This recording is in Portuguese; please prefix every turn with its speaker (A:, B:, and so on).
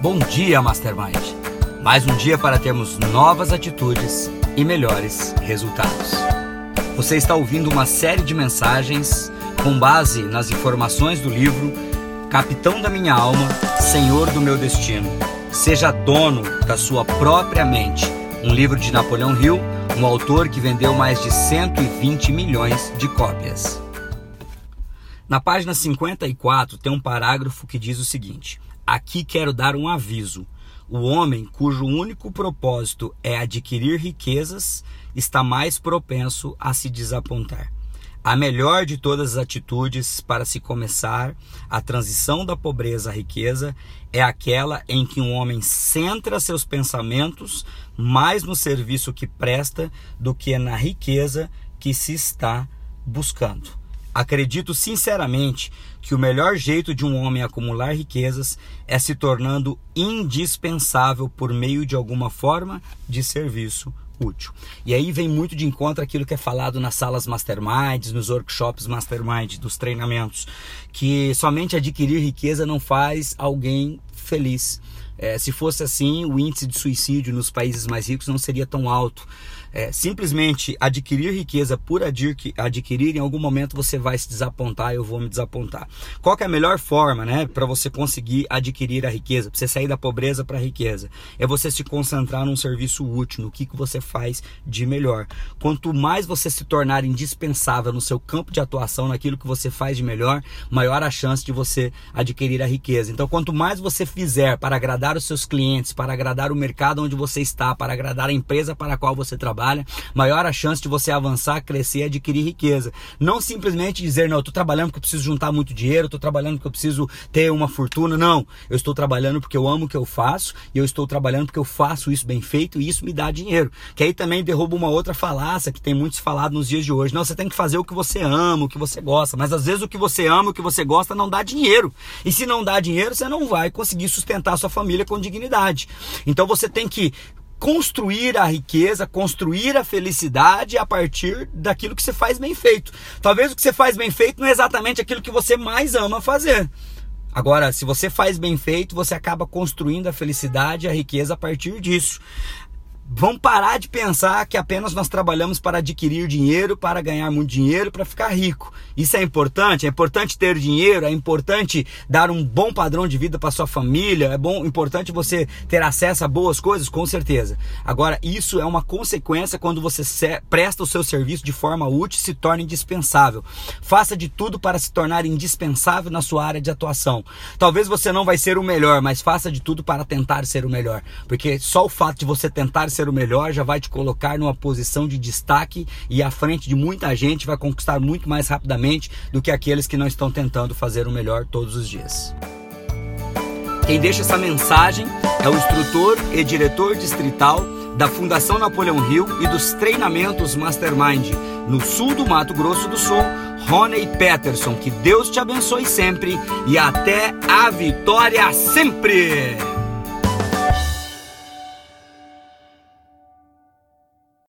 A: Bom dia, Mastermind! Mais um dia para termos novas atitudes e melhores resultados. Você está ouvindo uma série de mensagens com base nas informações do livro Capitão da Minha Alma, Senhor do Meu Destino. Seja dono da sua própria mente. Um livro de Napoleão Hill, um autor que vendeu mais de 120 milhões de cópias. Na página 54 tem um parágrafo que diz o seguinte: Aqui quero dar um aviso. O homem cujo único propósito é adquirir riquezas está mais propenso a se desapontar. A melhor de todas as atitudes para se começar a transição da pobreza à riqueza é aquela em que um homem centra seus pensamentos mais no serviço que presta do que na riqueza que se está buscando. Acredito sinceramente que o melhor jeito de um homem acumular riquezas é se tornando indispensável por meio de alguma forma de serviço útil. E aí vem muito de encontro aquilo que é falado nas salas masterminds, nos workshops mastermind, dos treinamentos, que somente adquirir riqueza não faz alguém feliz. É, se fosse assim, o índice de suicídio nos países mais ricos não seria tão alto é, simplesmente adquirir riqueza por adquirir, em algum momento você vai se desapontar, eu vou me desapontar. Qual é a melhor forma, né, para você conseguir adquirir a riqueza, para você sair da pobreza para a riqueza? É você se concentrar num serviço útil, no que, que você faz de melhor. Quanto mais você se tornar indispensável no seu campo de atuação, naquilo que você faz de melhor, maior a chance de você adquirir a riqueza. Então, quanto mais você fizer para agradar os seus clientes, para agradar o mercado onde você está, para agradar a empresa para a qual você trabalha, maior a chance de você avançar, crescer adquirir riqueza. Não simplesmente dizer, não, eu estou trabalhando porque eu preciso juntar muito dinheiro, estou trabalhando porque eu preciso ter uma fortuna. Não, eu estou trabalhando porque eu amo o que eu faço e eu estou trabalhando porque eu faço isso bem feito e isso me dá dinheiro. Que aí também derruba uma outra falácia que tem muitos falado nos dias de hoje. Não, você tem que fazer o que você ama, o que você gosta, mas às vezes o que você ama, o que você gosta não dá dinheiro. E se não dá dinheiro, você não vai conseguir sustentar sua família com dignidade. Então você tem que construir a riqueza, construir a felicidade a partir daquilo que você faz bem feito. Talvez o que você faz bem feito não é exatamente aquilo que você mais ama fazer. Agora, se você faz bem feito, você acaba construindo a felicidade e a riqueza a partir disso. Vamos parar de pensar que apenas nós trabalhamos para adquirir dinheiro, para ganhar muito dinheiro, para ficar rico. Isso é importante? É importante ter dinheiro, é importante dar um bom padrão de vida para sua família, é bom, importante você ter acesso a boas coisas, com certeza. Agora, isso é uma consequência quando você presta o seu serviço de forma útil se torna indispensável. Faça de tudo para se tornar indispensável na sua área de atuação. Talvez você não vai ser o melhor, mas faça de tudo para tentar ser o melhor, porque só o fato de você tentar ser o melhor já vai te colocar numa posição de destaque e à frente de muita gente vai conquistar muito mais rapidamente do que aqueles que não estão tentando fazer o melhor todos os dias. Quem deixa essa mensagem é o instrutor e diretor distrital da Fundação Napoleão Hill e dos treinamentos Mastermind no sul do Mato Grosso do Sul, Rony Peterson. Que Deus te abençoe sempre e até a vitória sempre!